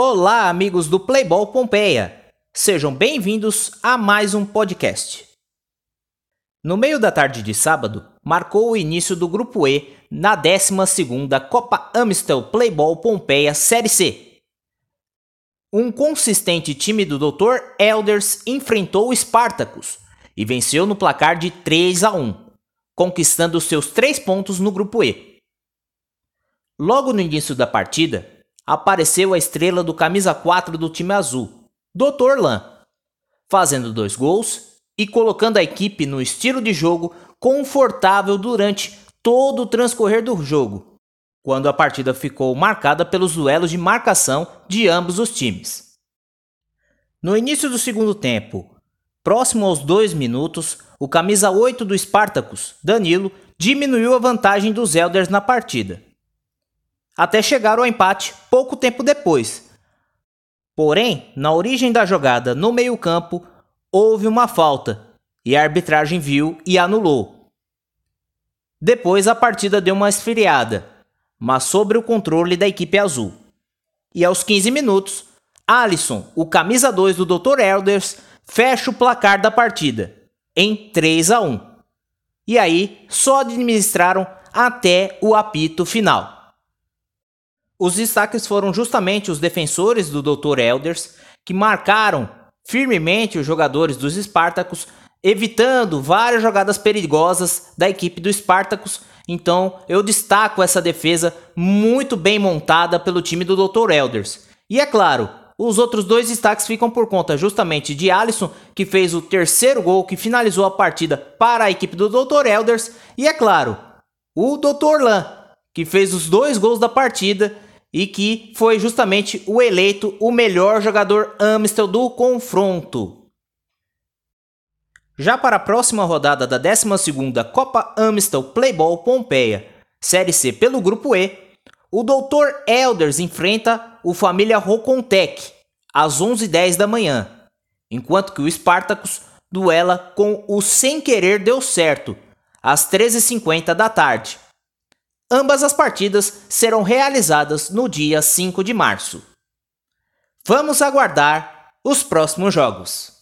Olá, amigos do Playball Pompeia! Sejam bem-vindos a mais um podcast. No meio da tarde de sábado, marcou o início do Grupo E na 12ª Copa Amstel Playball Pompeia Série C. Um consistente time do Dr. Elders enfrentou o Spartacus e venceu no placar de 3 a 1, conquistando seus três pontos no Grupo E. Logo no início da partida, apareceu a estrela do camisa 4 do time azul, Dr. Lan, fazendo dois gols e colocando a equipe no estilo de jogo confortável durante todo o transcorrer do jogo, quando a partida ficou marcada pelos duelos de marcação de ambos os times. No início do segundo tempo, próximo aos dois minutos, o camisa 8 do Spartacus, Danilo, diminuiu a vantagem dos Elders na partida até chegar ao empate pouco tempo depois. Porém, na origem da jogada no meio-campo, houve uma falta e a arbitragem viu e anulou. Depois a partida deu uma esfriada, mas sobre o controle da equipe azul. E aos 15 minutos, Alisson, o camisa 2 do Dr. Elders, fecha o placar da partida em 3 a 1. E aí só administraram até o apito final. Os destaques foram justamente os defensores do Dr. Elders, que marcaram firmemente os jogadores dos Spartacus, evitando várias jogadas perigosas da equipe do Spartacus. Então, eu destaco essa defesa muito bem montada pelo time do Dr. Elders. E é claro, os outros dois destaques ficam por conta justamente de Alisson, que fez o terceiro gol que finalizou a partida para a equipe do Dr. Elders, e é claro, o Dr. Lan, que fez os dois gols da partida e que foi justamente o eleito o melhor jogador Amstel do confronto. Já para a próxima rodada da 12ª Copa Amstel Playball Pompeia, Série C pelo Grupo E, o Dr. Elders enfrenta o Família Rocontec às 11h10 da manhã, enquanto que o Spartacus duela com o Sem Querer Deu Certo, às 13h50 da tarde. Ambas as partidas serão realizadas no dia 5 de março. Vamos aguardar os próximos jogos.